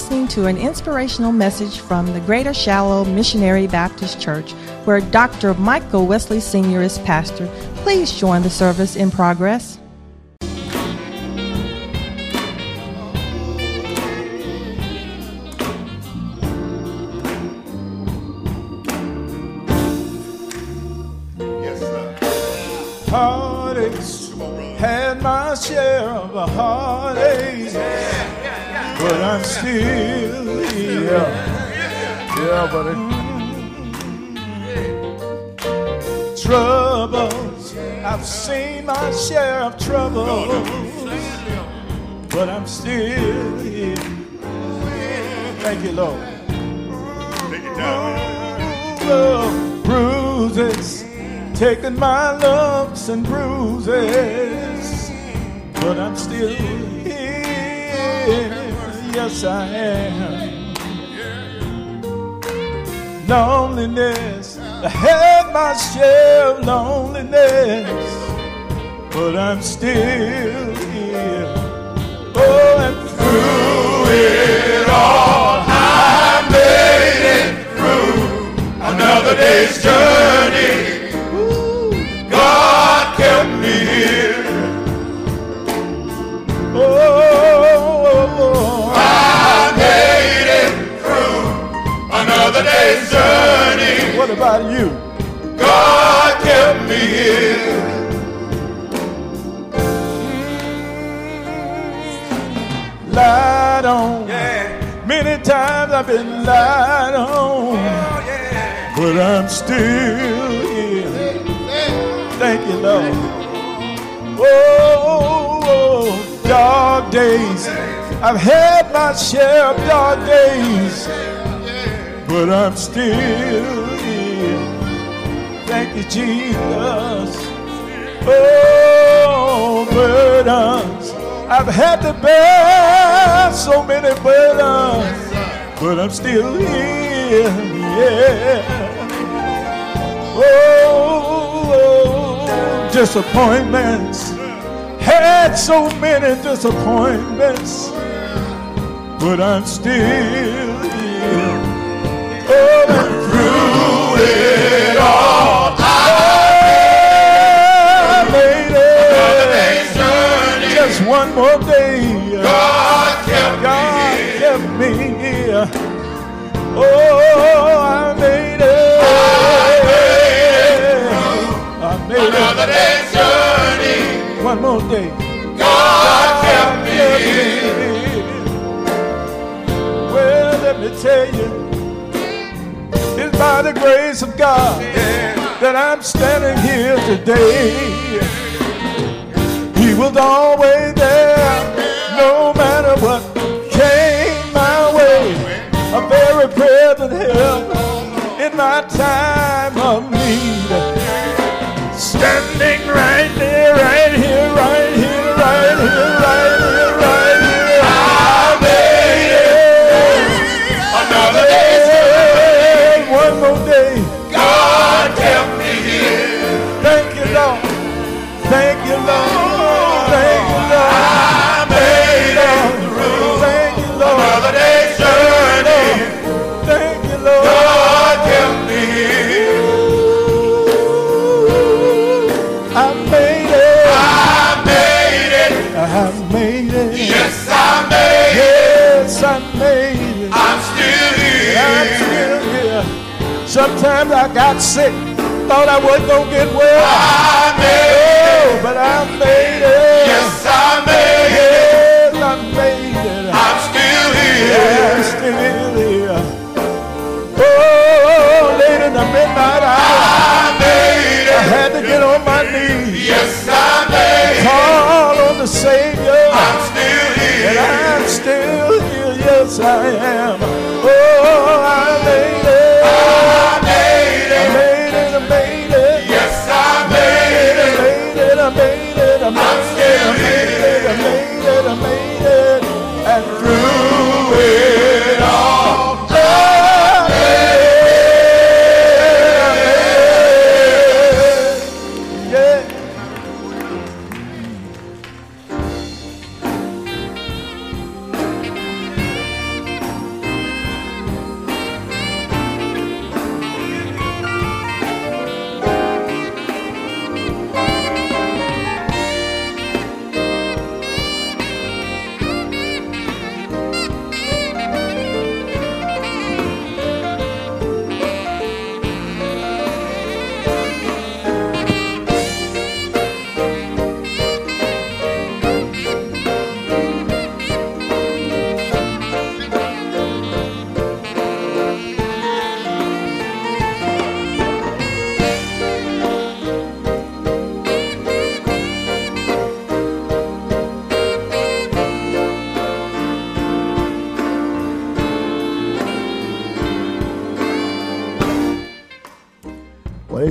listening to an inspirational message from the Greater Shiloh Missionary Baptist Church, where Dr. Michael Wesley Sr. is pastor. Please join the service in progress. Heartaches, still here. Yeah, buddy. Troubles, I've seen my share of trouble, but I'm still here. Thank you, Lord. Take Oh, bruises, taking my lumps and bruises, but I'm still here. Yes, I am. Loneliness, I had my share of loneliness, but I'm still here. Oh, and through it all, I made it through another day's journey. About you? God kept me here. Lied on. Many times I've been lied on. Oh, but I'm still here. Thank you, Lord. Oh, oh, oh, dark days. I've had my share of dark days. But I'm still. Thank you, Jesus. Oh, burdens. I've had to bear so many burdens. But I'm still here. Yeah. Oh, disappointments. Had so many disappointments, but I'm still here. Oh, and through it more day. God kept me kept me here. Oh, I made it. I made it. Another day's journey. One more day. God kept me Well, let me tell you, it's by the grace of God that I'm standing here today. Was always there, no matter what came my way. A very present help in my time of need. Standing right there, right here, right here, sick, thought I wasn't gonna get well. I made Oh, but I made it. Yes, I made it. Yes, I made it. I'm still I'm here. still here. Oh, late in the midnight hour, I made it. I had to get on my knees, Yes, I made it. call on the Savior, I'm still here. and. I'm still here. Yes, I am.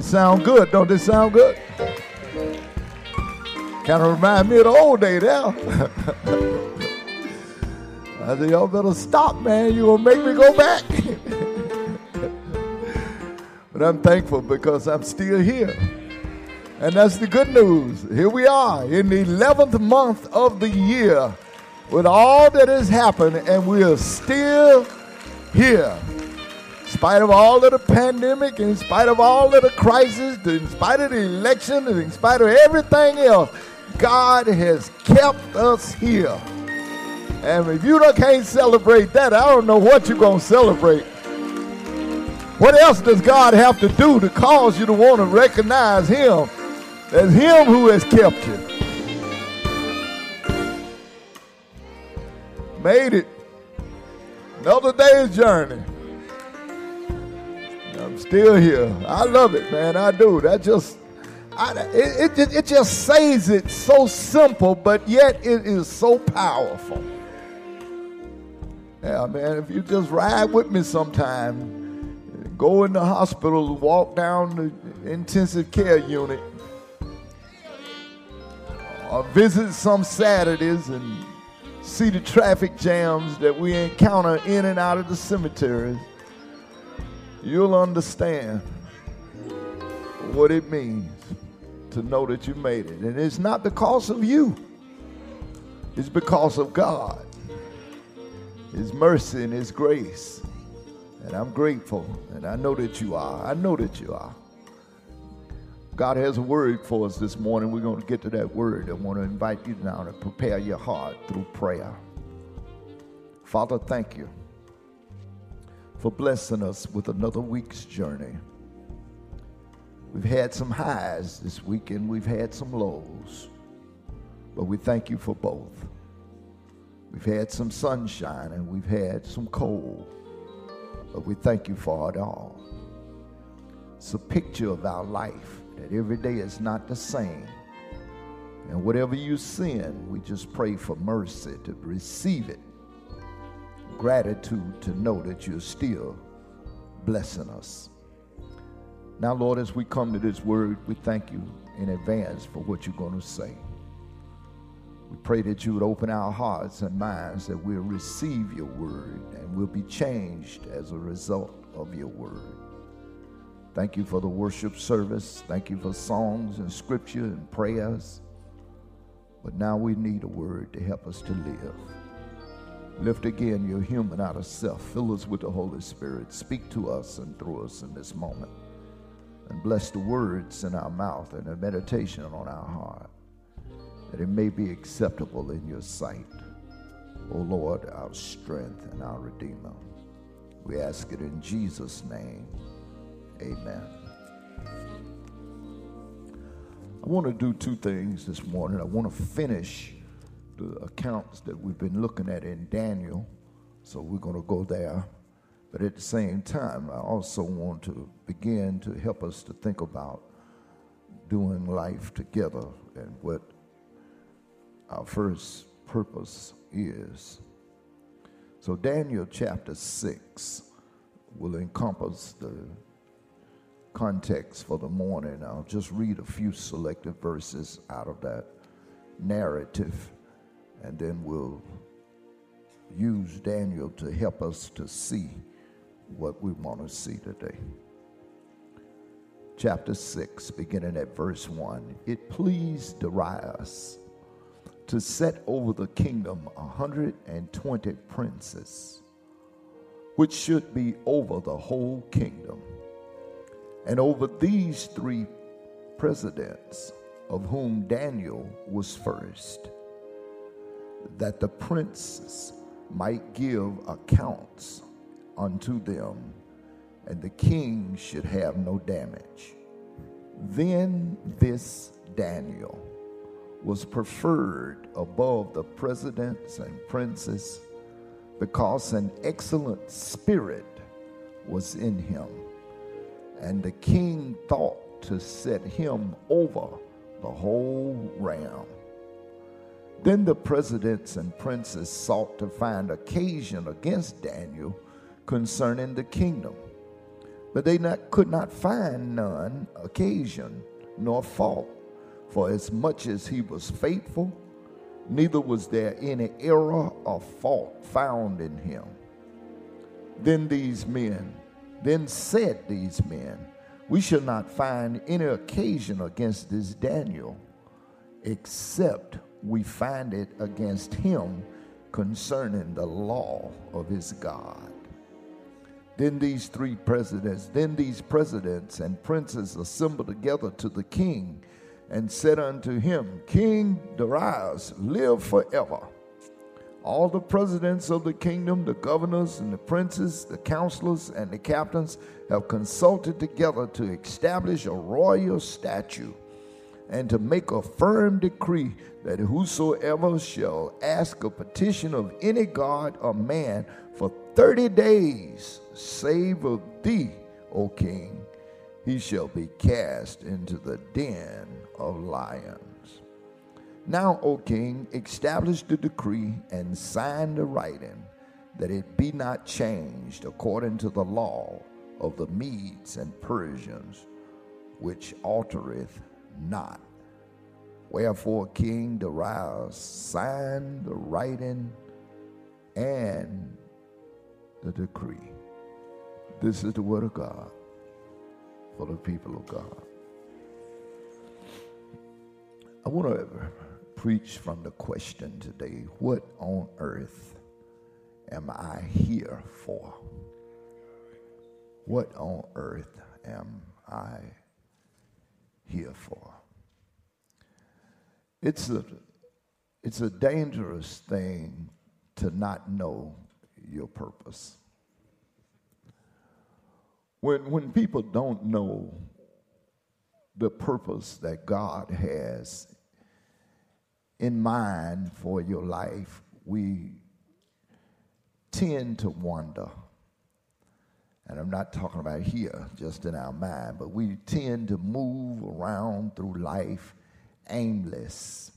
Sound good, don't they sound good? Kind of remind me of the old day now. I said, y'all better stop, man. You gonna make me go back. but I'm thankful because I'm still here. And that's the good news. Here we are in the 11th month of the year with all that has happened, and we are still here. In spite of all of the pandemic, in spite of all of the crisis, in spite of the election, in spite of everything else, God has kept us here. And if you can't celebrate that, I don't know what you're going to celebrate. What else does God have to do to cause you to want to recognize Him as Him who has kept you? Made it. Another day's journey. Still here. I love it, man. I do. That just, I, it, it, it just says it so simple, but yet it is so powerful. Yeah, man, if you just ride with me sometime, go in the hospital, walk down the intensive care unit, or visit some Saturdays and see the traffic jams that we encounter in and out of the cemeteries, you'll understand what it means to know that you made it. And it's not because of you, it's because of God, His mercy and His grace. And I'm grateful, and I know that you are. I know that you are. God has a word for us this morning. We're going to get to that word. I want to invite you now to prepare your heart through prayer. Father, thank you for blessing us with another week's journey. We've had some highs this week and we've had some lows, but we thank you for both. We've had some sunshine and we've had some cold, but we thank you for it all. It's a picture of our life that every day is not the same. And whatever you sin, we just pray for mercy to receive it, gratitude to know that you're still blessing us. Now, Lord, as we come to this word, we thank you in advance for what you're going to say. We pray that you would open our hearts and minds that we'll receive your word and we'll be changed as a result of your word. Thank you for the worship service. Thank you for songs and scripture and prayers. But now we need a word to help us to live. Lift again your human out of self. Fill us with the Holy Spirit. Speak to us and through us in this moment. And bless the words in our mouth and the meditation on our heart, that it may be acceptable in your sight. O oh Lord, our strength and our Redeemer. We ask it in Jesus' name. Amen. I want to do two things this morning. I want to finish the accounts that we've been looking at in Daniel, so we're going to go there. But at the same time, I also want to begin to help us to think about doing life together and what our first purpose is. So, Daniel chapter 6 will encompass the context for the morning, I'll just read a few selected verses out of that narrative, and then we'll use Daniel to help us to see what we want to see today. Chapter 6, beginning at verse 1. It pleased Darius to set over the kingdom a 120 princes, which should be over the whole kingdom and over these three presidents, of whom Daniel was first, that the princes might give accounts unto them, and the king should have no damage. Then this Daniel was preferred above the presidents and princes because an excellent spirit was in him and the king thought to set him over the whole realm. Then the presidents and princes sought to find occasion against Daniel concerning the kingdom. But they not, could not find none occasion nor fault, for as much as he was faithful, neither was there any error or fault found in him. Then these men, then said these men, We shall not find any occasion against this Daniel, except we find it against him concerning the law of his God. Then these three presidents, then these presidents and princes assembled together to the king and said unto him, King Darius, live forever. All the presidents of the kingdom, the governors and the princes, the counselors and the captains have consulted together to establish a royal statute and to make a firm decree that whosoever shall ask a petition of any god or man for 30 days, save of thee, O king, he shall be cast into the den of lions. Now, O king, establish the decree and sign the writing, that it be not changed according to the law of the Medes and Persians, which altereth not. Wherefore King Darius signed the writing and the decree. This is the word of God for the people of God. I want to preach from the question today what on earth am I here for? What on earth am I here for? It's a, it's a dangerous thing to not know your purpose. When, when people don't know the purpose that God has in mind for your life, we tend to wonder. And I'm not talking about here, just in our mind, but we tend to move around through life aimless.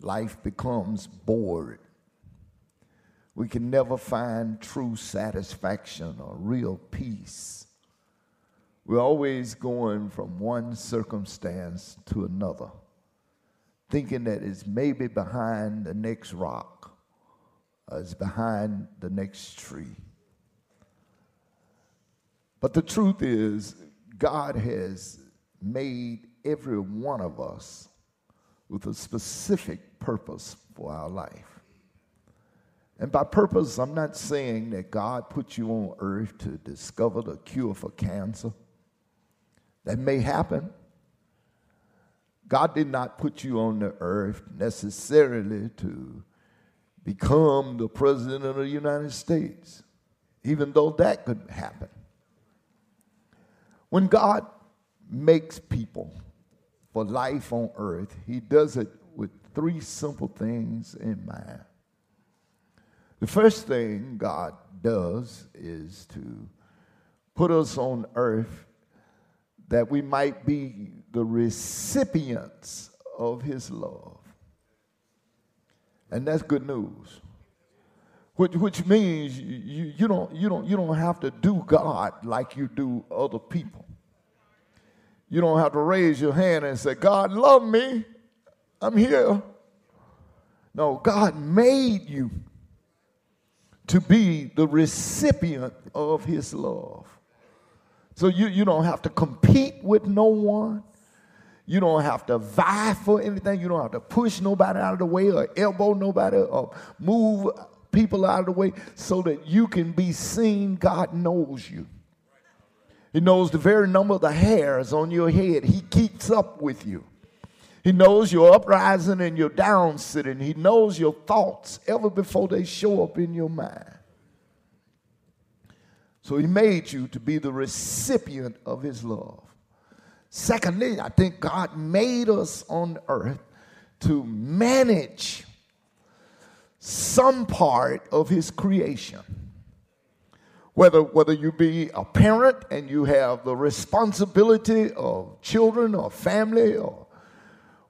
Life becomes bored. We can never find true satisfaction or real peace. We're always going from one circumstance to another, thinking that it's maybe behind the next rock, or it's behind the next tree. But the truth is, God has made every one of us with a specific purpose for our life. And by purpose, I'm not saying that God put you on earth to discover the cure for cancer. That may happen. God did not put you on the earth necessarily to become the president of the United States, even though that could happen. When God makes people, for life on earth, he does it with three simple things in mind. The first thing God does is to put us on earth that we might be the recipients of his love. And that's good news. Which, which means you, you, don't, you, don't, you don't have to do God like you do other people. You don't have to raise your hand and say, God, love me. I'm here. No, God made you to be the recipient of his love. So you, you don't have to compete with no one. You don't have to vie for anything. You don't have to push nobody out of the way or elbow nobody or move people out of the way so that you can be seen. God knows you. He knows the very number of the hairs on your head. He keeps up with you. He knows your uprising and your down sitting. He knows your thoughts ever before they show up in your mind. So he made you to be the recipient of his love. Secondly, I think God made us on earth to manage some part of his creation. Whether, whether you be a parent and you have the responsibility of children or family or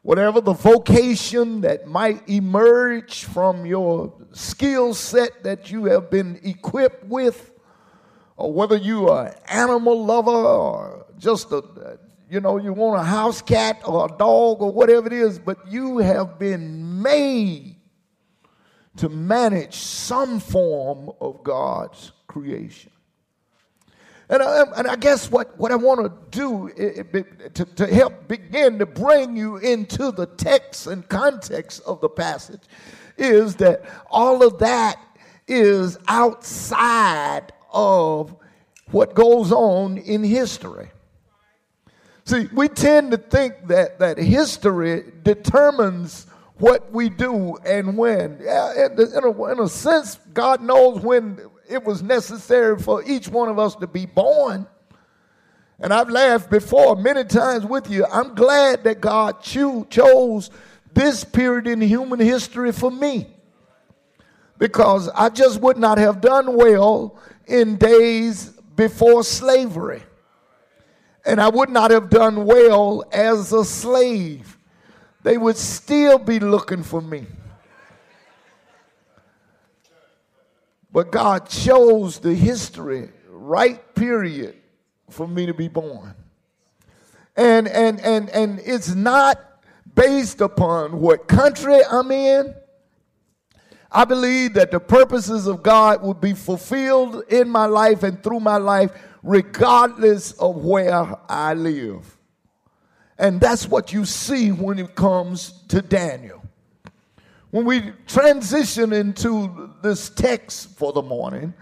whatever the vocation that might emerge from your skill set that you have been equipped with, or whether you are an animal lover or just a, you know, you want a house cat or a dog or whatever it is, but you have been made to manage some form of God's creation. And I, and I guess what, what I want to do to, to help begin to bring you into the text and context of the passage is that all of that is outside of what goes on in history. See, we tend to think that, that history determines what we do and when. In a, in a sense, God knows when it was necessary for each one of us to be born. And I've laughed before many times with you. I'm glad that God cho- chose this period in human history for me. Because I just would not have done well in days before slavery. And I would not have done well as a slave. They would still be looking for me. But God chose the history, right period, for me to be born. And and and and it's not based upon what country I'm in. I believe that the purposes of God will be fulfilled in my life and through my life, regardless of where I live. And that's what you see when it comes to Daniel. When we transition into this text for the morning,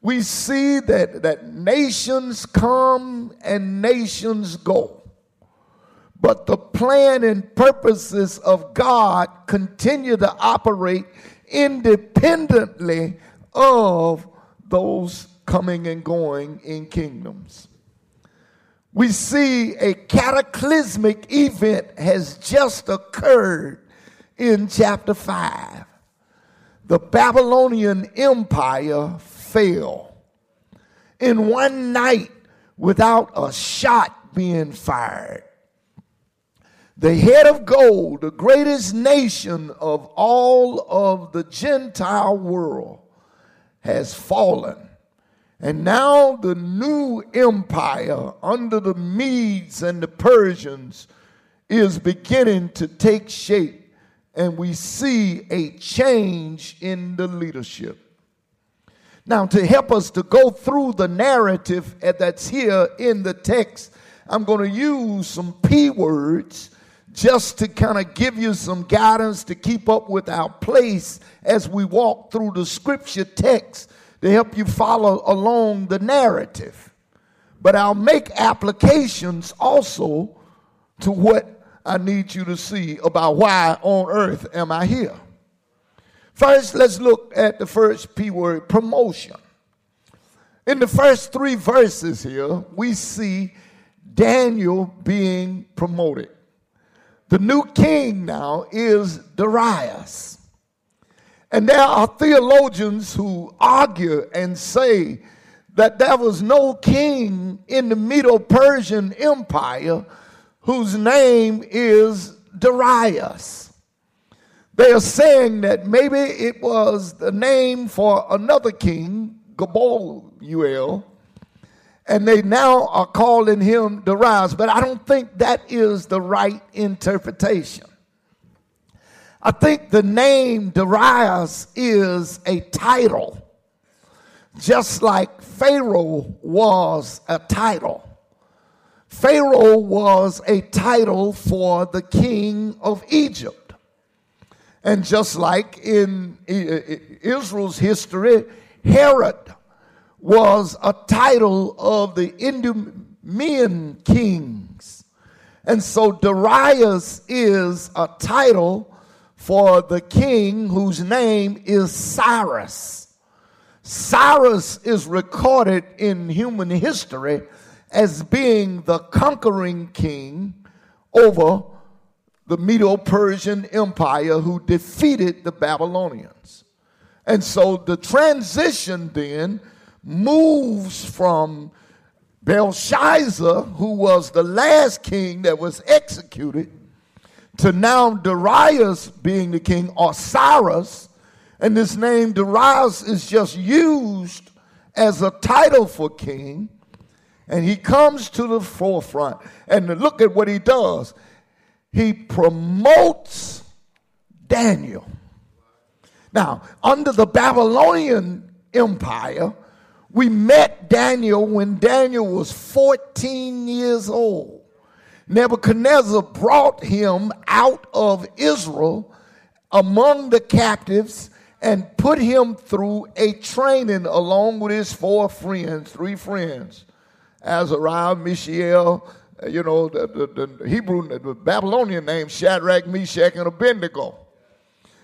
we see that, that nations come and nations go. But the plan and purposes of God continue to operate independently of those coming and going in kingdoms. We see a cataclysmic event has just occurred in chapter 5. The Babylonian Empire fell in one night without a shot being fired. The head of gold, the greatest nation of all of the Gentile world, has fallen. And now the new empire under the Medes and the Persians is beginning to take shape and we see a change in the leadership. Now, to help us to go through the narrative that's here in the text, I'm going to use some P words just to kind of give you some guidance to keep up with our place as we walk through the scripture text to help you follow along the narrative. But I'll make applications also to what I need you to see about why on earth am I here. First, let's look at the first P word promotion. In the first three verses here, we see Daniel being promoted. The new king now is Darius. And there are theologians who argue and say that there was no king in the Medo Persian Empire whose name is Darius. They are saying that maybe it was the name for another king, Gaboluel, and they now are calling him Darius, but I don't think that is the right interpretation. I think the name Darius is a title, just like Pharaoh was a title. Pharaoh was a title for the king of Egypt. And just like in Israel's history, Herod was a title of the Idumean kings. And so Darius is a title for the king whose name is Cyrus. Cyrus is recorded in human history as being the conquering king over the Medo Persian Empire who defeated the Babylonians. And so the transition then moves from Belshazzar, who was the last king that was executed, to now Darius being the king, or Cyrus. And this name Darius is just used as a title for king, and he comes to the forefront. And look at what he does he promotes Daniel. Now, under the Babylonian Empire, we met Daniel when Daniel was 14 years old. Nebuchadnezzar brought him out of Israel among the captives and put him through a training along with his four friends, three friends, Azariah, Mishael, uh, you know, the, the, the Hebrew, the Babylonian name, Shadrach, Meshach, and Abednego.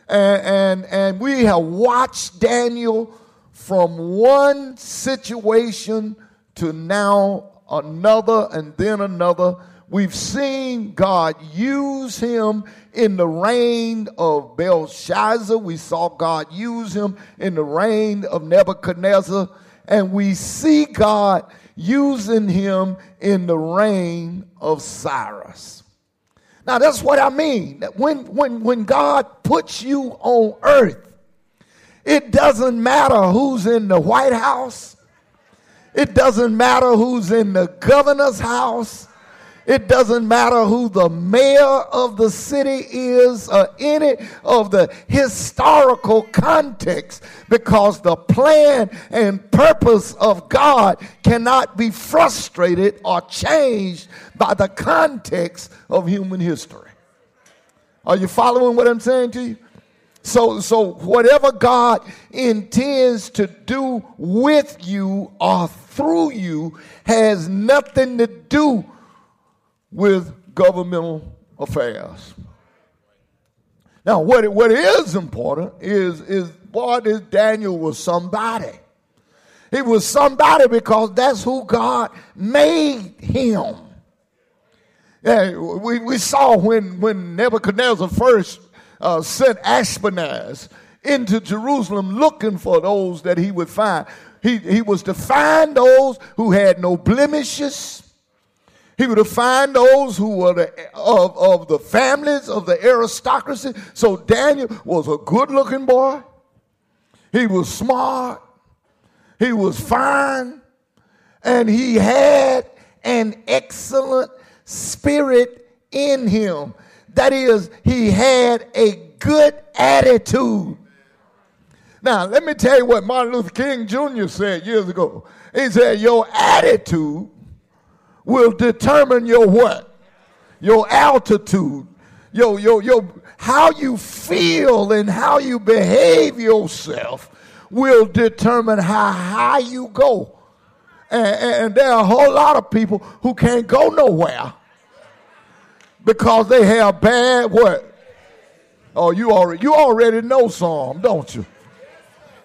And, and, and we have watched Daniel from one situation to now another and then another We've seen God use him in the reign of Belshazzar. We saw God use him in the reign of Nebuchadnezzar. And we see God using him in the reign of Cyrus. Now, that's what I mean. When, when, when God puts you on earth, it doesn't matter who's in the White House, it doesn't matter who's in the governor's house. It doesn't matter who the mayor of the city is or any of the historical context because the plan and purpose of God cannot be frustrated or changed by the context of human history. Are you following what I'm saying to you? So, so whatever God intends to do with you or through you has nothing to do with governmental affairs. Now, what, what is important is, is boy, this Daniel was somebody. He was somebody because that's who God made him. Yeah, we, we saw when, when Nebuchadnezzar first uh, sent Ashpenaz into Jerusalem looking for those that he would find. He, he was to find those who had no blemishes, he would find those who were the, of, of the families of the aristocracy. So Daniel was a good looking boy. He was smart. He was fine. And he had an excellent spirit in him. That is, he had a good attitude. Now, let me tell you what Martin Luther King Jr. said years ago. He said, Your attitude will determine your what? Your altitude. Your, your, your, how you feel and how you behave yourself will determine how high you go. And, and there are a whole lot of people who can't go nowhere because they have bad what? Oh, you already you already know some, don't you?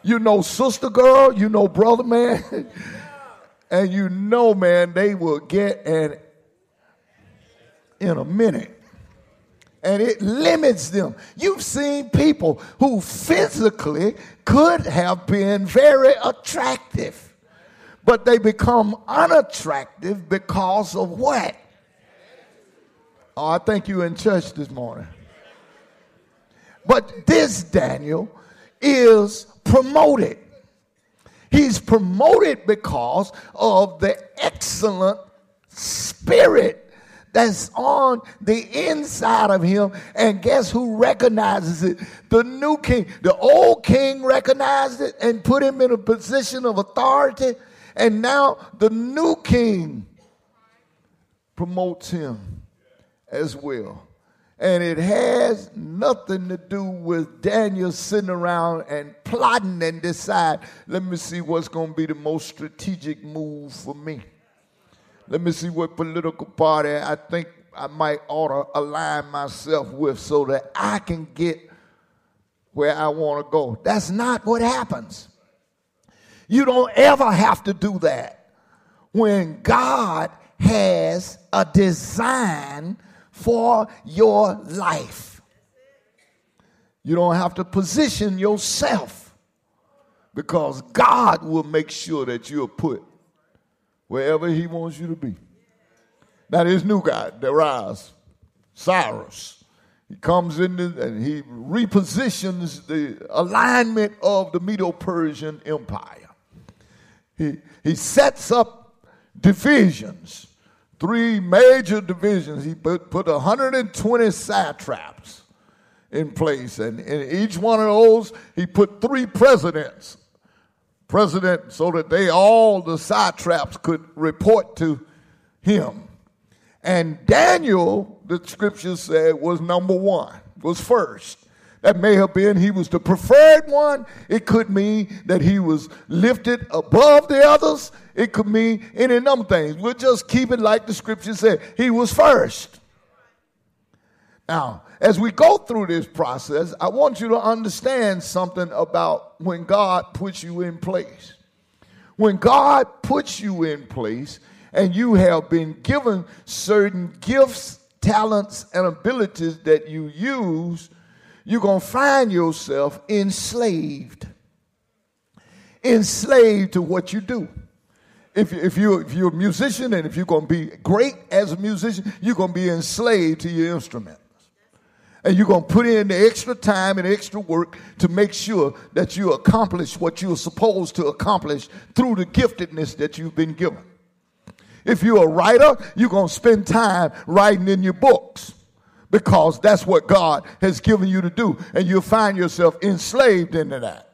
You know sister girl, you know brother man. And you know, man, they will get an in a minute. And it limits them. You've seen people who physically could have been very attractive, but they become unattractive because of what? Oh, I think you in church this morning. But this Daniel is promoted. He's promoted because of the excellent spirit that's on the inside of him. And guess who recognizes it? The new king. The old king recognized it and put him in a position of authority. And now the new king promotes him as well. And it has nothing to do with Daniel sitting around and plotting and decide, let me see what's going to be the most strategic move for me. Let me see what political party I think I might ought to align myself with so that I can get where I want to go. That's not what happens. You don't ever have to do that when God has a design for your life. You don't have to position yourself because God will make sure that you're put wherever He wants you to be. Now, this new guy, Darius, Cyrus, he comes in and he repositions the alignment of the Medo Persian Empire. he, he sets up divisions, three major divisions. He put, put 120 satraps in place, and in each one of those, he put three presidents. President, so that they all, the satraps, could report to him. And Daniel, the scripture said, was number one, was first. That may have been he was the preferred one. It could mean that he was lifted above the others. It could mean any number of things. We'll just keep it like the scripture said. He was first. Now, as we go through this process, I want you to understand something about when God puts you in place. When God puts you in place and you have been given certain gifts, talents, and abilities that you use you're going to find yourself enslaved. Enslaved to what you do. If, if, you, if you're a musician and if you're going to be great as a musician, you're going to be enslaved to your instrument. And you're going to put in the extra time and extra work to make sure that you accomplish what you're supposed to accomplish through the giftedness that you've been given. If you're a writer, you're going to spend time writing in your books because that's what God has given you to do, and you'll find yourself enslaved into that.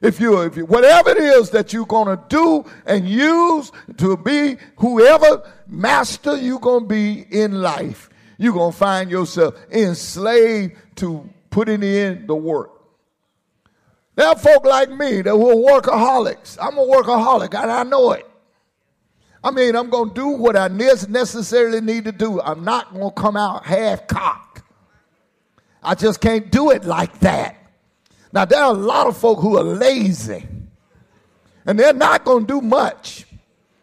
If you, if you, whatever it is that you're going to do and use to be whoever master you're going to be in life, you're going to find yourself enslaved to putting in the work. There are folk like me that were workaholics. I'm a workaholic and I know it. I mean, I'm going to do what I necessarily need to do. I'm not going to come out half cocked. I just can't do it like that. Now, there are a lot of folk who are lazy, and they're not going to do much.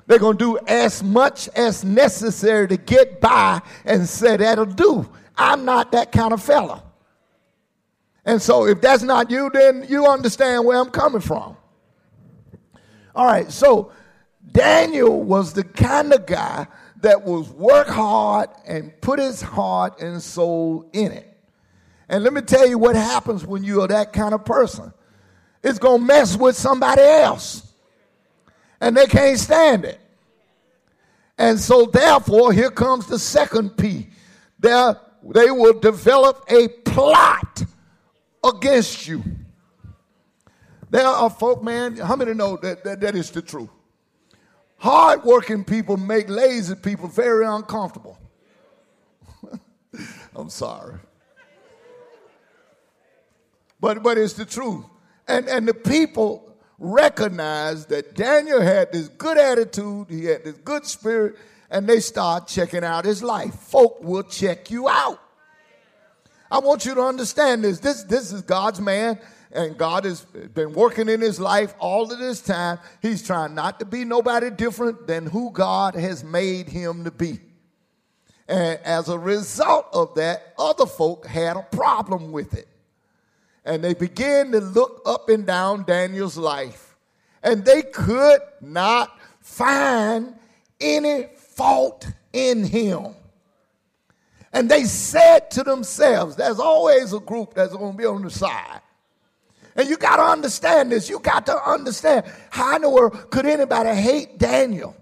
They're going to do as much as necessary to get by and say that'll do. I'm not that kind of fella. And so, if that's not you, then you understand where I'm coming from. All right, so Daniel was the kind of guy that was work hard and put his heart and soul in it. And let me tell you what happens when you are that kind of person. It's going to mess with somebody else. And they can't stand it. And so therefore, here comes the second P. There, they will develop a plot against you. There are folk, man, how many know that, that, that is the truth? Hardworking people make lazy people very uncomfortable. I'm sorry. But, but it's the truth. And, and the people recognized that Daniel had this good attitude, he had this good spirit, and they start checking out his life. Folk will check you out. I want you to understand this. This, this is God's man and God has been working in his life all of this time. He's trying not to be nobody different than who God has made him to be. And as a result of that, other folk had a problem with it. And they began to look up and down Daniel's life. And they could not find any fault in him. And they said to themselves, there's always a group that's going to be on the side. And you got to understand this. You got to understand how in the world could anybody hate Daniel?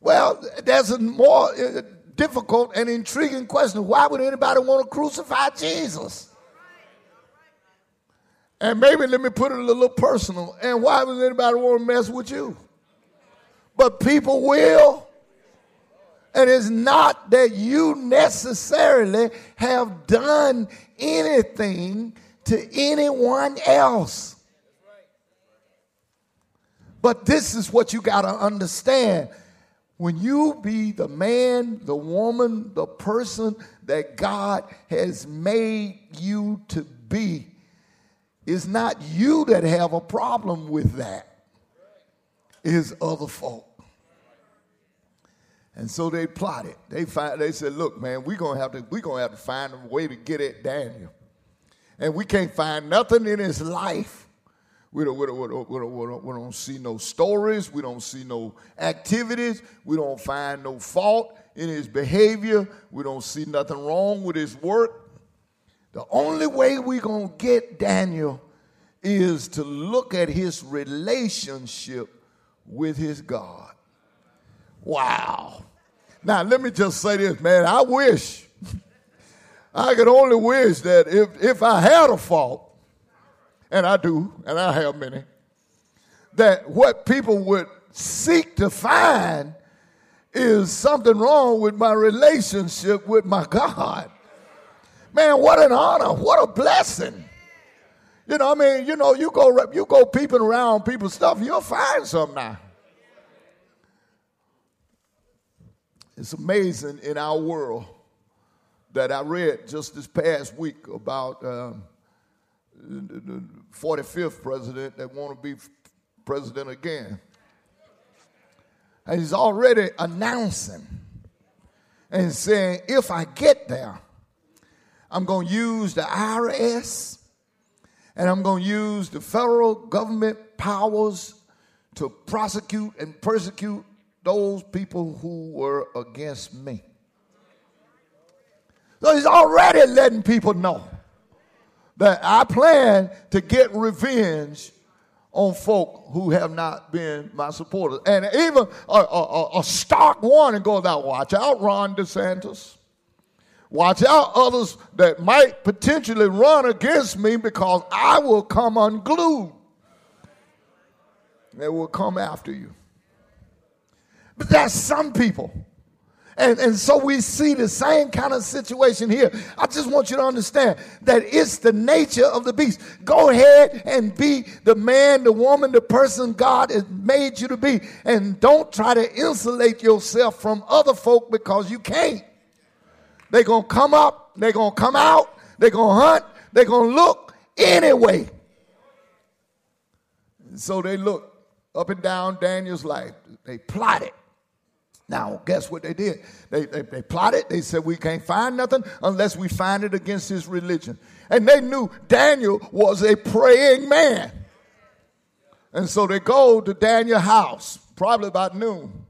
Well, there's a more uh, difficult and intriguing question. Why would anybody want to crucify Jesus? And maybe let me put it a little personal. And why would anybody want to mess with you? But people will. And it's not that you necessarily have done anything to anyone else. But this is what you got to understand. When you be the man, the woman, the person that God has made you to be, it's not you that have a problem with that. It's other folk. And so they plotted. They find, they said, look, man, we're gonna have to we're gonna have to find a way to get at Daniel and we can't find nothing in his life. We don't, we, don't, we, don't, we, don't, we don't see no stories. We don't see no activities. We don't find no fault in his behavior. We don't see nothing wrong with his work. The only way we're going to get Daniel is to look at his relationship with his God. Wow. Now, let me just say this, man. I wish, I could only wish that if, if I had a fault, and I do, and I have many, that what people would seek to find is something wrong with my relationship with my God. Man, what an honor, what a blessing. You know, I mean, you know, you go you go peeping around people's stuff, you'll find something now. It's amazing in our world that I read just this past week about um, the 45th president that want to be president again. And he's already announcing and saying, if I get there, I'm going to use the IRS and I'm going to use the federal government powers to prosecute and persecute those people who were against me. So he's already letting people know that I plan to get revenge on folk who have not been my supporters. And even a, a, a stark warning goes out watch out, Ron DeSantis. Watch out, others that might potentially run against me because I will come unglued. They will come after you. But that's some people. And, and so we see the same kind of situation here. I just want you to understand that it's the nature of the beast. Go ahead and be the man, the woman, the person God has made you to be. And don't try to insulate yourself from other folk because you can't. They're going to come up, they're going to come out, they're going to hunt, they're going to look anyway. So they look up and down Daniel's life. They plotted now, guess what they did? They, they, they, plotted. They said, We can't find nothing unless we find it against his religion. And they knew Daniel was a praying man. And so they go to Daniel's house, probably about noon,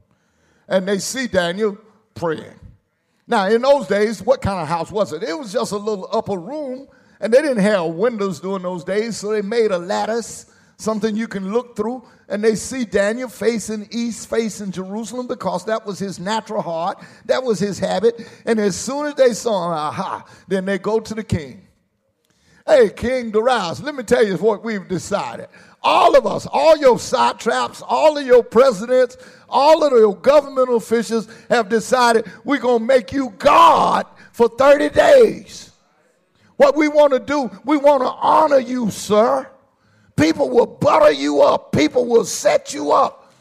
and they see Daniel praying. Now, in those days, what kind of house was it? It was just a little upper room, and they didn't have windows during those days, so they made a lattice something you can look through. And they see Daniel facing east, facing Jerusalem, because that was his natural heart. That was his habit. And as soon as they saw him, aha, then they go to the king. Hey, King Darius, let me tell you what we've decided. All of us, all your satraps, all of your presidents, all of your government officials have decided we're going to make you God for 30 days. What we want to do, we want to honor you, sir. People will butter you up. People will set you up.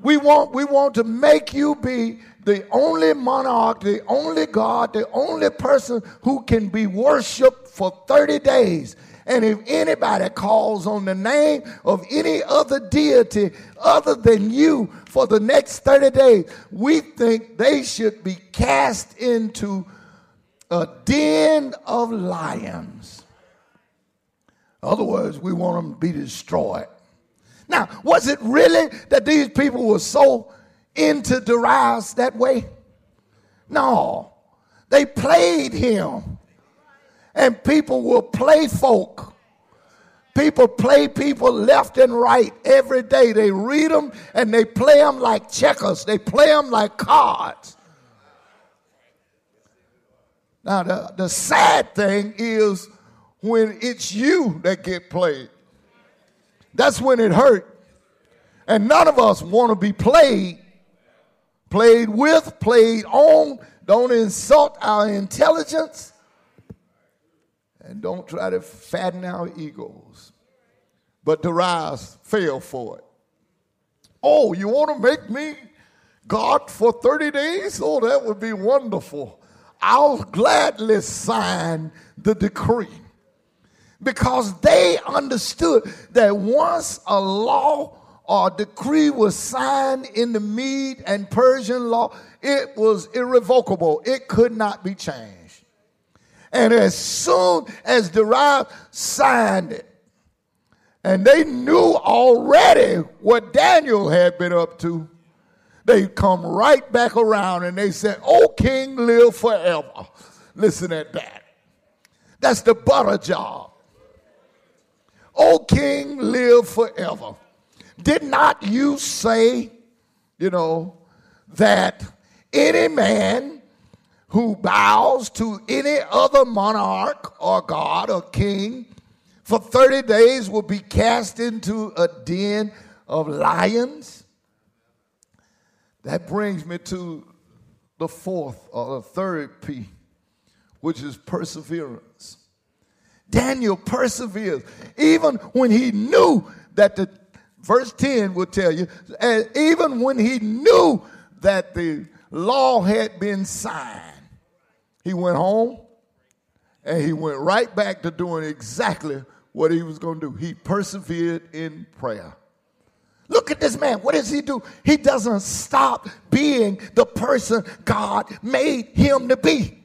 We want, we want to make you be the only monarch, the only God, the only person who can be worshiped for 30 days. And if anybody calls on the name of any other deity other than you for the next 30 days, we think they should be cast into a den of lions. In other words, we want them to be destroyed. Now, was it really that these people were so into Darius that way? No. They played him. And people will play folk. People play people left and right every day. They read them and they play them like checkers. They play them like cards. Now, the, the sad thing is when it's you that get played. That's when it hurt. And none of us want to be played, played with, played on. Don't insult our intelligence. And don't try to fatten our egos. But Darius fell for it. Oh, you want to make me God for 30 days? Oh, that would be wonderful. I'll gladly sign the decree because they understood that once a law or decree was signed in the Mede and Persian law, it was irrevocable. It could not be changed. And as soon as Darius signed it, and they knew already what Daniel had been up to, they come right back around and they said, Oh, King, live forever. Listen at that. That's the butter job. O king, live forever. Did not you say, you know, that any man who bows to any other monarch or god or king for 30 days will be cast into a den of lions? That brings me to the fourth or the third P, which is perseverance. Daniel perseveres even when he knew that the verse 10 will tell you, and even when he knew that the law had been signed, he went home and he went right back to doing exactly what he was going to do. He persevered in prayer. Look at this man. What does he do? He doesn't stop being the person God made him to be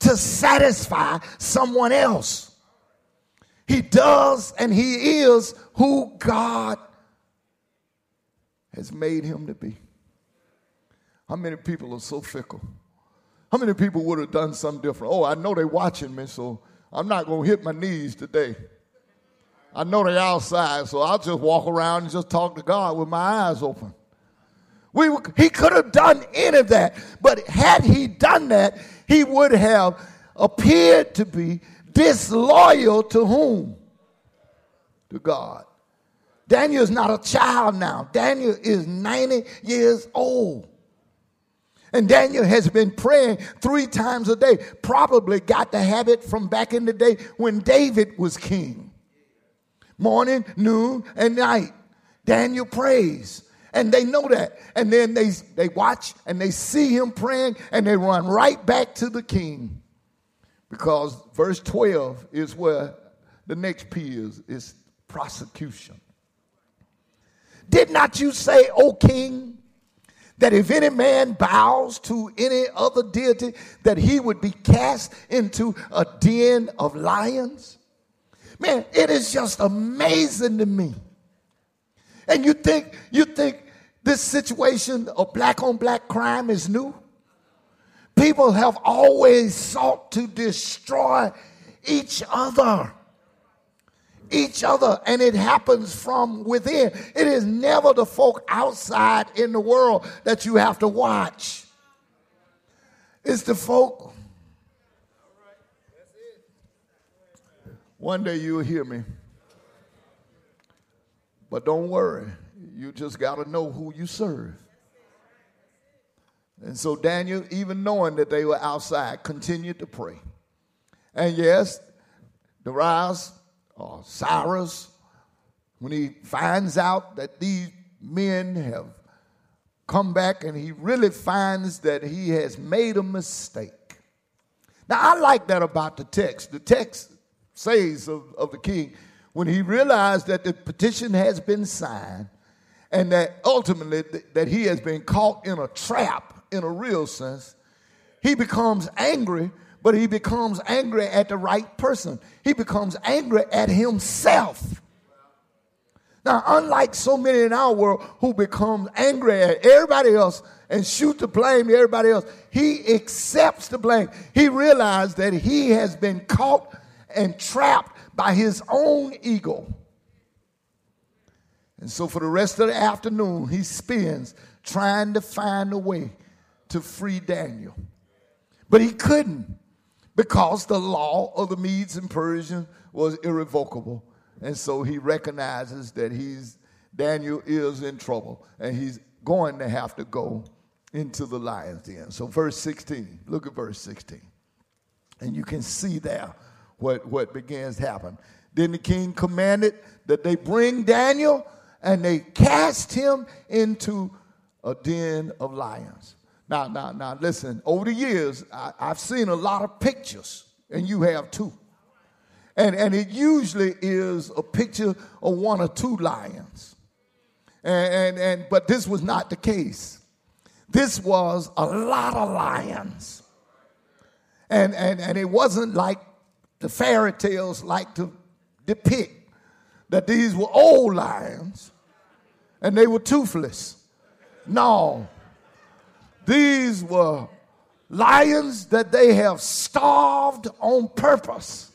to satisfy someone else. He does and he is who God has made him to be. How many people are so fickle? How many people would have done something different? Oh, I know they're watching me, so I'm not going to hit my knees today. I know they're outside, so I'll just walk around and just talk to God with my eyes open. We, he could have done any of that, but had he done that, he would have appeared to be disloyal to whom? To God. Daniel is not a child now. Daniel is 90 years old. And Daniel has been praying three times a day. Probably got the habit from back in the day when David was king. Morning, noon, and night. Daniel prays. And they know that. And then they, they watch and they see him praying and they run right back to the king. Because verse 12 is where the next P is, is prosecution. Did not you say, O king, that if any man bows to any other deity, that he would be cast into a den of lions? Man, it is just amazing to me. And you think you think this situation of black on black crime is new? People have always sought to destroy each other each other and it happens from within. It is never the folk outside in the world that you have to watch. It's the folk. One day you'll hear me. But don't worry, you just got to know who you serve. And so Daniel, even knowing that they were outside, continued to pray. And yes, Darius Cyrus, when he finds out that these men have come back and he really finds that he has made a mistake. Now, I like that about the text. The text says of, of the king, when he realized that the petition has been signed and that ultimately th- that he has been caught in a trap in a real sense, he becomes angry but he becomes angry at the right person. He becomes angry at himself. Now, unlike so many in our world who become angry at everybody else and shoot the blame to everybody else, he accepts the blame. He realized that he has been caught and trapped by his own ego. And so, for the rest of the afternoon, he spends trying to find a way to free Daniel. But he couldn't because the law of the Medes and Persians was irrevocable. And so he recognizes that he's Daniel is in trouble and he's going to have to go into the lion's den. So verse 16, look at verse 16. And you can see there what, what begins to happen. Then the king commanded that they bring Daniel and they cast him into a den of lions. Now, now, now, listen, over the years, I, have seen a lot of pictures, and you have too. And, and it usually is a picture of one or two lions. And, and, and, but this was not the case. This was a lot of lions. And, and, and it wasn't like the fairy tales like to depict that these were old lions and they were toothless. No, these were lions that they have starved on purpose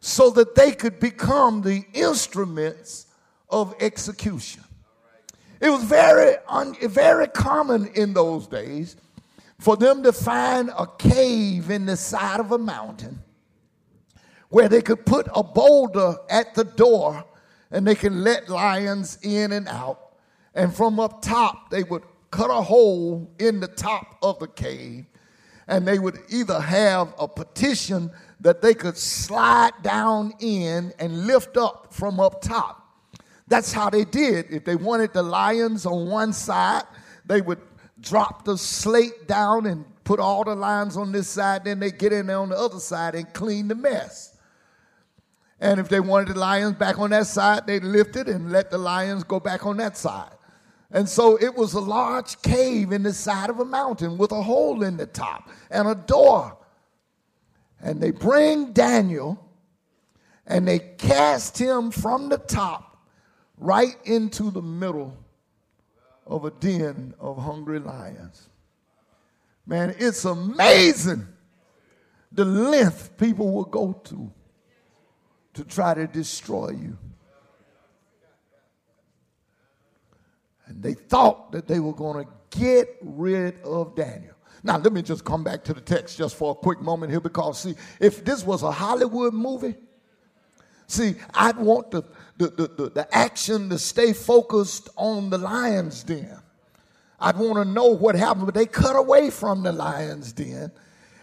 so that they could become the instruments of execution. It was very, un, very common in those days for them to find a cave in the side of a mountain where they could put a boulder at the door and they can let lions in and out. And from up top, they would cut a hole in the top of the cave and they would either have a petition that they could slide down in and lift up from up top. That's how they did. If they wanted the lions on one side, they would drop the slate down and put all the lions on this side, then they get in there on the other side and clean the mess. And if they wanted the lions back on that side, they'd lift it and let the lions go back on that side. And so it was a large cave in the side of a mountain with a hole in the top and a door. And they bring Daniel and they cast him from the top right into the middle of a den of hungry lions. Man, it's amazing the length people will go to to try to destroy you. And they thought that they were going to get rid of Daniel. Now, let me just come back to the text just for a quick moment here because, see, if this was a Hollywood movie, see, I'd want the, the, the, the, the action to stay focused on the lion's den. I'd want to know what happened, but they cut away from the lion's den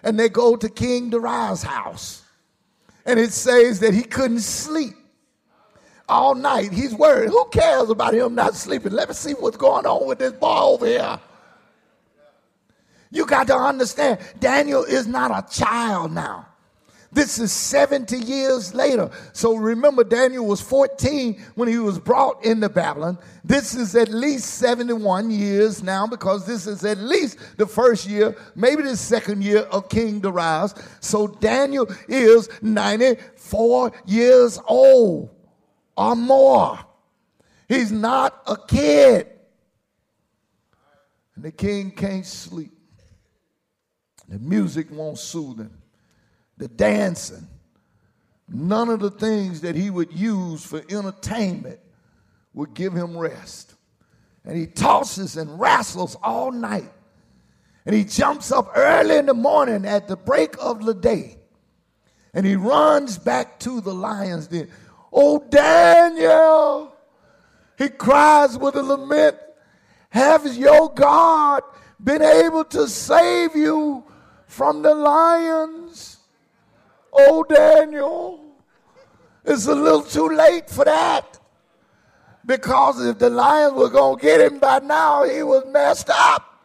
and they go to King Darius' house. And it says that he couldn't sleep all night. He's worried. Who cares about him not sleeping? Let me see what's going on with this boy over here. You got to understand, Daniel is not a child now. This is 70 years later. So remember, Daniel was 14 when he was brought into Babylon. This is at least 71 years now because this is at least the first year, maybe the second year of King Darius. So Daniel is 94 years old or more. He's not a kid. And the king can't sleep. The music won't soothe him the dancing, none of the things that he would use for entertainment would give him rest. And he tosses and wrestles all night. And he jumps up early in the morning at the break of the day. And he runs back to the lion's den. Oh, Daniel! He cries with a lament. Has your God been able to save you from the lions? Oh, Daniel, it's a little too late for that. Because if the lions were going to get him by now, he was messed up.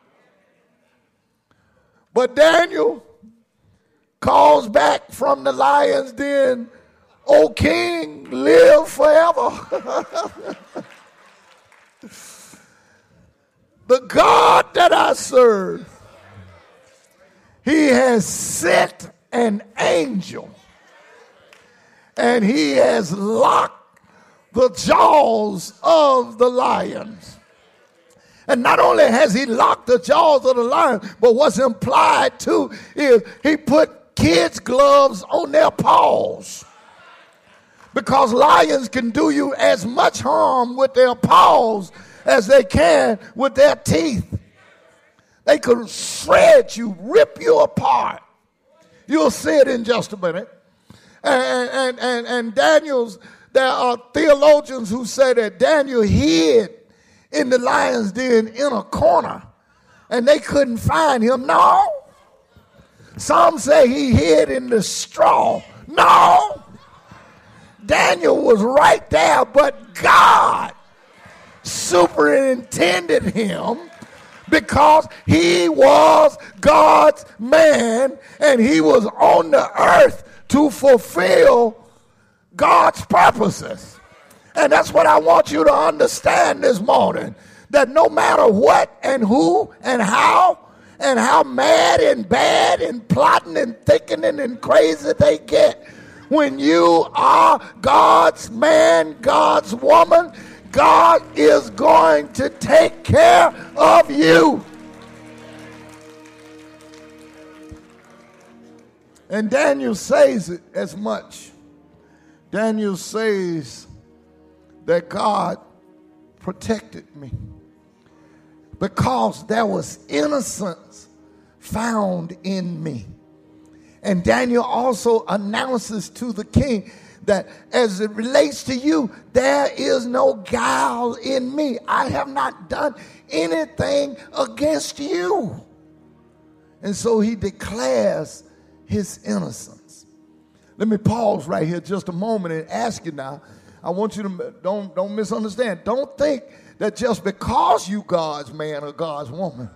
But Daniel calls back from the lion's den, O king, live forever. the God that I serve, he has sent an angel and he has locked the jaws of the lions. And not only has he locked the jaws of the lion, but what's implied too is he put kids' gloves on their paws. Because lions can do you as much harm with their paws as they can with their teeth. They could shred you, rip you apart. You'll see it in just a minute. And, and, and, and Daniel's, there are theologians who say that Daniel hid in the lion's den in a corner and they couldn't find him. No. Some say he hid in the straw. No. Daniel was right there, but God superintended him because he was God's man and he was on the earth to fulfill God's purposes. And that's what I want you to understand this morning that no matter what and who and how and how mad and bad and plotting and thinking and crazy they get, when you are God's man, God's woman, God is going to take care of you. And Daniel says it as much. Daniel says that God protected me. because there was innocence found in me. And Daniel also announces to the king that as it relates to you, there is no guile in me. I have not done anything against you. And so he declares his innocence. Let me pause right here just a moment and ask you now. I want you to don't, don't misunderstand. Don't think that just because you God's man or God's woman,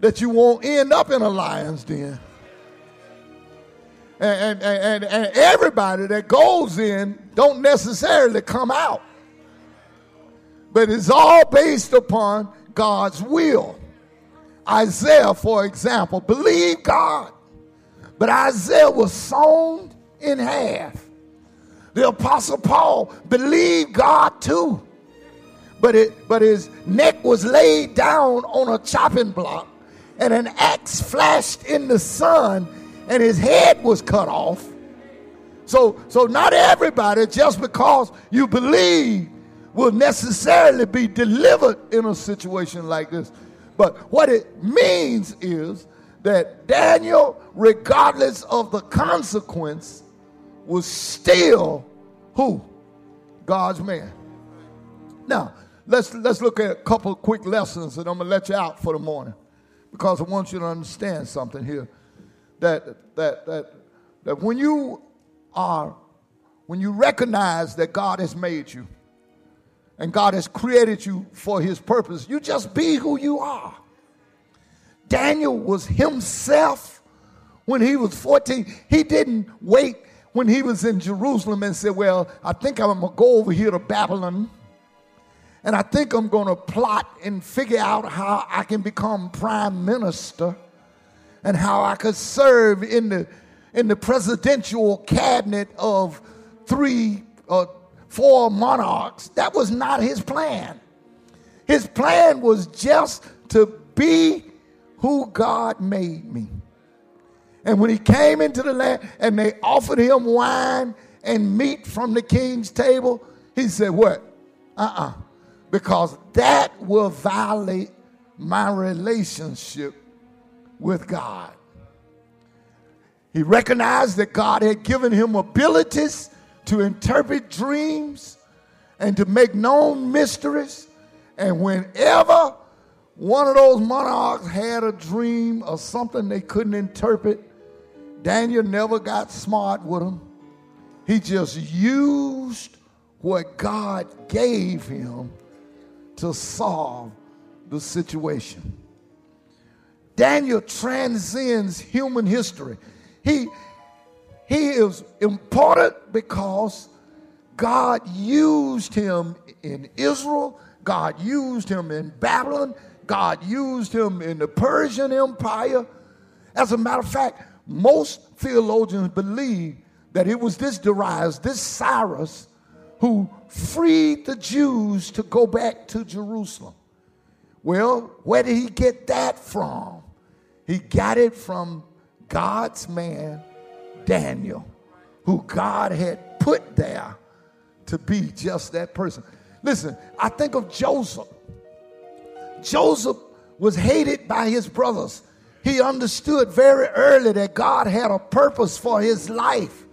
that you won't end up in a lion's den. And, and, and, everybody that goes in don't necessarily come out. But it's all based upon God's will. Isaiah, for example, believed God, but Isaiah was sown in half. The Apostle Paul believed God too, but, it, but his neck was laid down on a chopping block, and an axe flashed in the sun, and his head was cut off. So, so not everybody, just because you believe, will necessarily be delivered in a situation like this. But what it means is that Daniel, regardless of the consequence, was still who? God's man. Now, let's let's look at a couple quick lessons and I'm gonna let you out for the morning. Because I want you to understand something here. That that that that when you are when you recognize that God has made you and God has created you for his purpose, you just be who you are. Daniel was himself when he was 14. He didn't wait when he was in Jerusalem and said, Well, I think I'm going to go over here to Babylon. And I think I'm going to plot and figure out how I can become prime minister and how I could serve in the, in the presidential cabinet of three or four monarchs. That was not his plan. His plan was just to be who God made me. And when he came into the land and they offered him wine and meat from the king's table, he said, What? Uh uh-uh. uh. Because that will violate my relationship with God. He recognized that God had given him abilities to interpret dreams and to make known mysteries. And whenever one of those monarchs had a dream or something they couldn't interpret, Daniel never got smart with him. He just used what God gave him to solve the situation. Daniel transcends human history. He, he is important because God used him in Israel, God used him in Babylon, God used him in the Persian Empire. As a matter of fact, most theologians believe that it was this Darius, this Cyrus, who freed the Jews to go back to Jerusalem. Well, where did he get that from? He got it from God's man, Daniel, who God had put there to be just that person. Listen, I think of Joseph. Joseph was hated by his brothers he understood very early that God had a purpose for his life.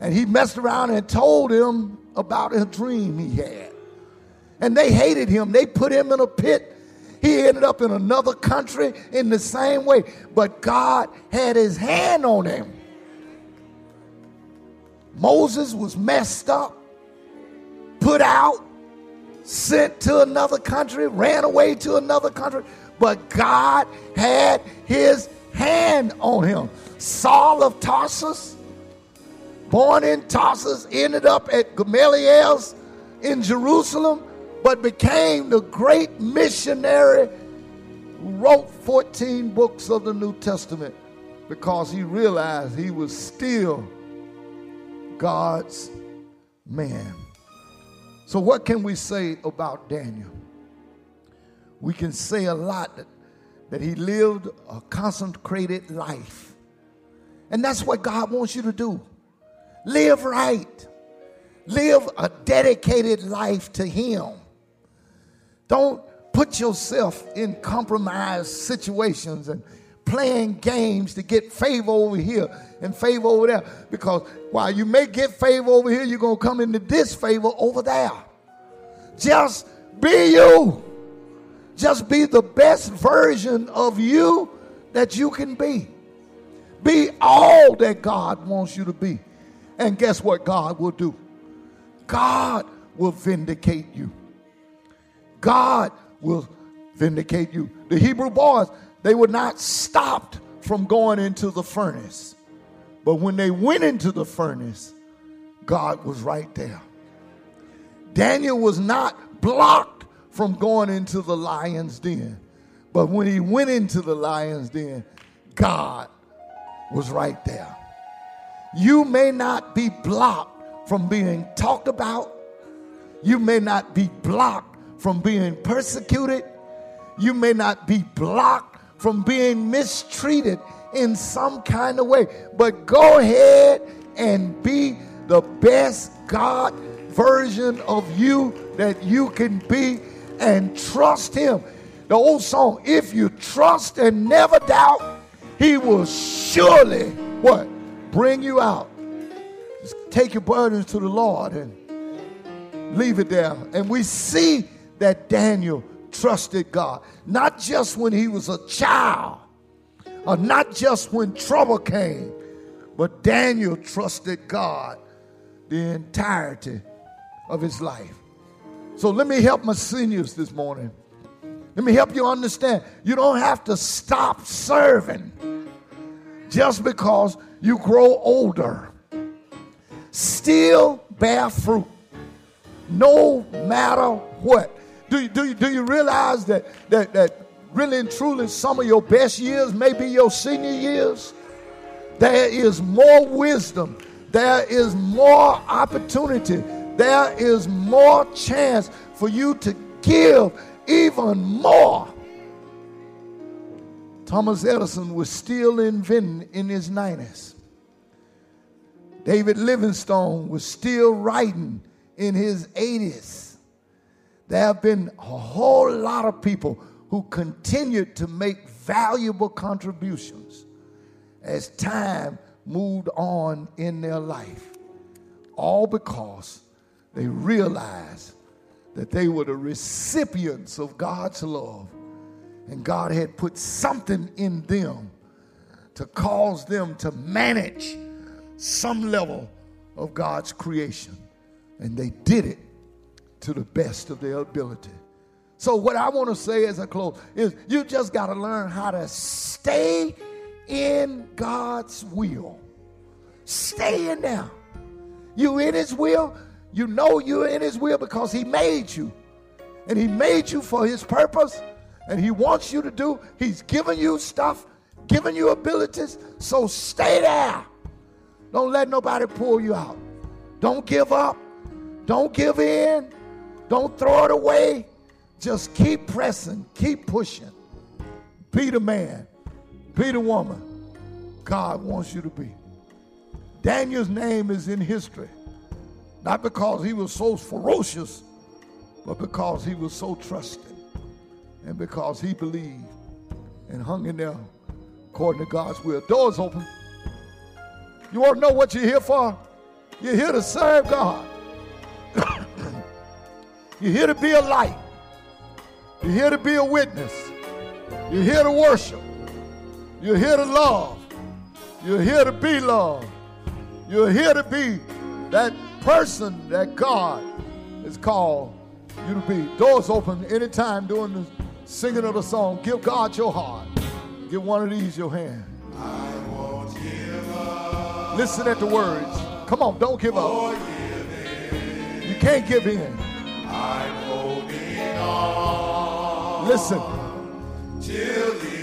And he messed around and told him about a dream he had. And they hated him. They put him in a pit. He ended up in another country in the same way. But God had his hand on him. Moses was messed up, put out, sent to another country, ran away to another country but God had his hand on him. Saul of Tarsus, born in Tarsus, ended up at Gamaliel's in Jerusalem, but became the great missionary wrote 14 books of the New Testament because he realized he was still God's man. So, what can we say about Daniel? we can say a lot that, that he lived a consecrated life. And that's what God wants you to do. Live right. Live a dedicated life to him. Don't put yourself in compromised situations and playing games to get favor over here and favor over there. Because while you may get favor over here, you're going to come into disfavor over there. Just be you. Just be the best version of you that you can be. Be all that God wants you to be. And guess what God will do? God will vindicate you. God will vindicate you. The Hebrew boys, they were not stopped from going into the furnace. But when they went into the furnace, God was right there. Daniel was not blocked from going into the lion's den. But when he went into the lion's den, God was right there. You may not be blocked from being talked about. You may not be blocked from being persecuted. You may not be blocked from being mistreated in some kind of way. But go ahead and be the best God version of you that you can be and trust Him. The old song, if you trust and never doubt, He will surely what? Bring you out. Just take your burdens to the Lord and leave it there. And we see that Daniel trusted God, not just when he was a child, or not just when trouble came, but Daniel trusted God the entirety of his life. So let me help my seniors this morning. Let me help you understand. You don't have to stop serving just because you grow older. Still bear fruit no matter what. Do you, do you, do you realize that, that, that really and truly some of your best years may be your senior years? There is more wisdom, there is more opportunity, there is more chance for you to give even more. Thomas Edison was still inventing in his 90s. David Livingstone was still writing in his 80s. There have been a whole lot of people who continued to make valuable contributions as time moved on in their life, all because they realized that they were the recipients of God's love and God had put something in them to cause them to manage some level of God's creation. And they did it to the best of their ability. So, what I want to say as I close is you just got to learn how to stay in God's will. Stay in there. You in His will. You know you're in His will because He made you. And He made you for His purpose and He wants you to do. He's given you stuff, given you abilities. So stay there. Don't let nobody pull you out. Don't give up. Don't give in. Don't throw it away. Just keep pressing, keep pushing. Be the man, be the woman God wants you to be. Daniel's name is in history, not because he was so ferocious, but because he was so trusting and because he believed and hung in there according to God's will. Doors open. You want to know what you're here for? You're here to serve God. You're here to be a light. You're here to be a witness. You're here to worship. You're here to love. You're here to be loved. You're here to be that person that God has called you to be. Doors open anytime during the singing of the song. Give God your heart. Give one of these your hand. I won't give up. Listen at the words. Come on, don't give up. You can't give in. Listen. Till the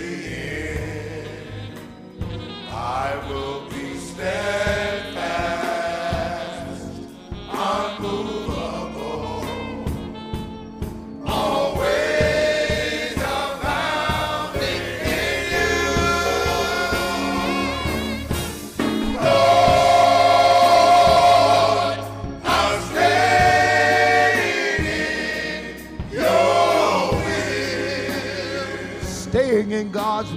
end, I will be steadfast, staying in God's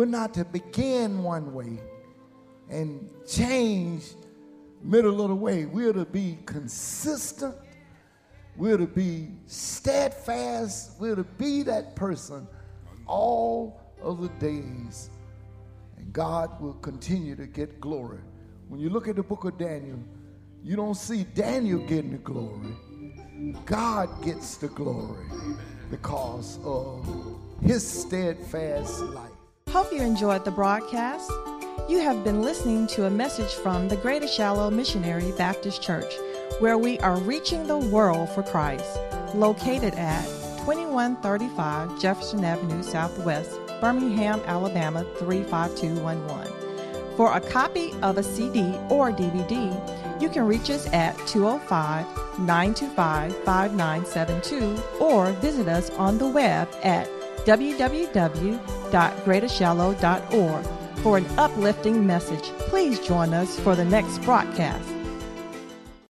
We're not to begin one way and change middle of the way. We're to be consistent. We're to be steadfast. We're to be that person all of the days. And God will continue to get glory. When you look at the book of Daniel, you don't see Daniel getting the glory. God gets the glory because of his steadfast life. Hope you enjoyed the broadcast. You have been listening to a message from the Greater Shiloh Missionary Baptist Church, where we are reaching the world for Christ. Located at 2135 Jefferson Avenue Southwest, Birmingham, Alabama 35211. For a copy of a CD or DVD, you can reach us at 205 925 5972 or visit us on the web at www.greatershiloh.org for an uplifting message. Please join us for the next broadcast.